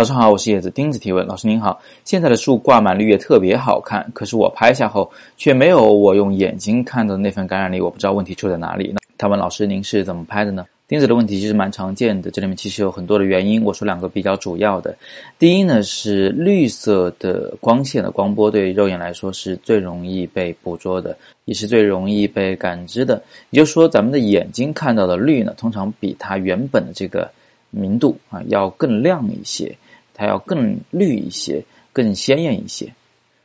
早上好，我是叶子。钉子提问：老师您好，现在的树挂满绿叶，特别好看，可是我拍下后却没有我用眼睛看到的那份感染力，我不知道问题出在哪里那？他问老师您是怎么拍的呢？钉子的问题其实蛮常见的，这里面其实有很多的原因，我说两个比较主要的。第一呢是绿色的光线的光波对肉眼来说是最容易被捕捉的，也是最容易被感知的。也就是说，咱们的眼睛看到的绿呢，通常比它原本的这个。明度啊要更亮一些，它要更绿一些，更鲜艳一些。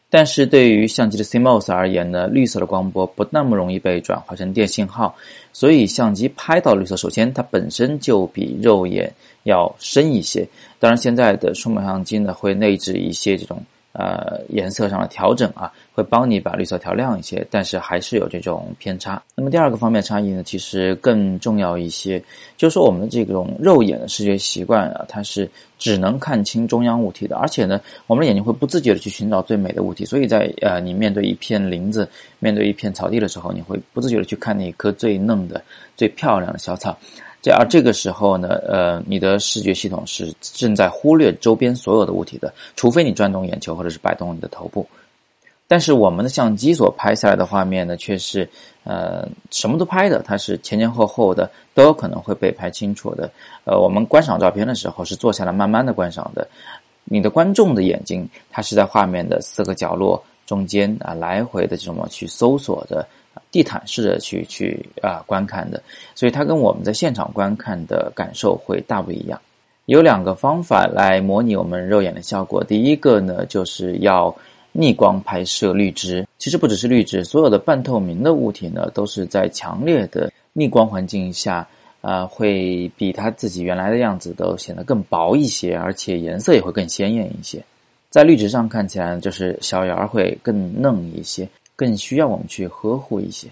但是对于相机的 CMOS 而言呢，绿色的光波不那么容易被转化成电信号，所以相机拍到绿色，首先它本身就比肉眼要深一些。当然，现在的数码相机呢会内置一些这种。呃，颜色上的调整啊，会帮你把绿色调亮一些，但是还是有这种偏差。那么第二个方面差异呢，其实更重要一些，就是说我们的这种肉眼的视觉习惯啊，它是只能看清中央物体的，而且呢，我们的眼睛会不自觉的去寻找最美的物体，所以在呃，你面对一片林子、面对一片草地的时候，你会不自觉的去看那一棵最嫩的、最漂亮的小草。这而这个时候呢，呃，你的视觉系统是正在忽略周边所有的物体的，除非你转动眼球或者是摆动你的头部。但是我们的相机所拍下来的画面呢，却是呃什么都拍的，它是前前后后的都有可能会被拍清楚的。呃，我们观赏照片的时候是坐下来慢慢的观赏的，你的观众的眼睛它是在画面的四个角落中间啊来回的这种去搜索的。地毯式的去去啊观看的，所以它跟我们在现场观看的感受会大不一样。有两个方法来模拟我们肉眼的效果。第一个呢，就是要逆光拍摄绿植。其实不只是绿植，所有的半透明的物体呢，都是在强烈的逆光环境下，啊，会比它自己原来的样子都显得更薄一些，而且颜色也会更鲜艳一些。在绿植上看起来，就是小芽会更嫩一些。更需要我们去呵护一些。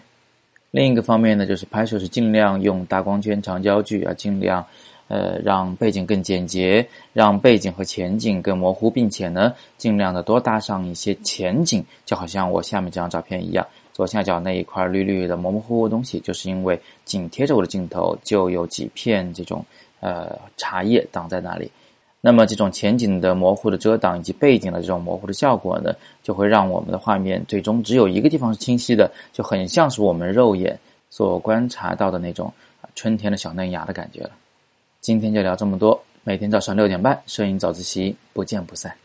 另一个方面呢，就是拍摄是尽量用大光圈长焦距啊，尽量呃让背景更简洁，让背景和前景更模糊，并且呢，尽量的多搭上一些前景，就好像我下面这张照片一样，左下角那一块绿绿的模模糊糊的东西，就是因为紧贴着我的镜头，就有几片这种呃茶叶挡在那里。那么这种前景的模糊的遮挡以及背景的这种模糊的效果呢，就会让我们的画面最终只有一个地方是清晰的，就很像是我们肉眼所观察到的那种春天的小嫩芽的感觉了。今天就聊这么多，每天早上六点半，摄影早自习，不见不散。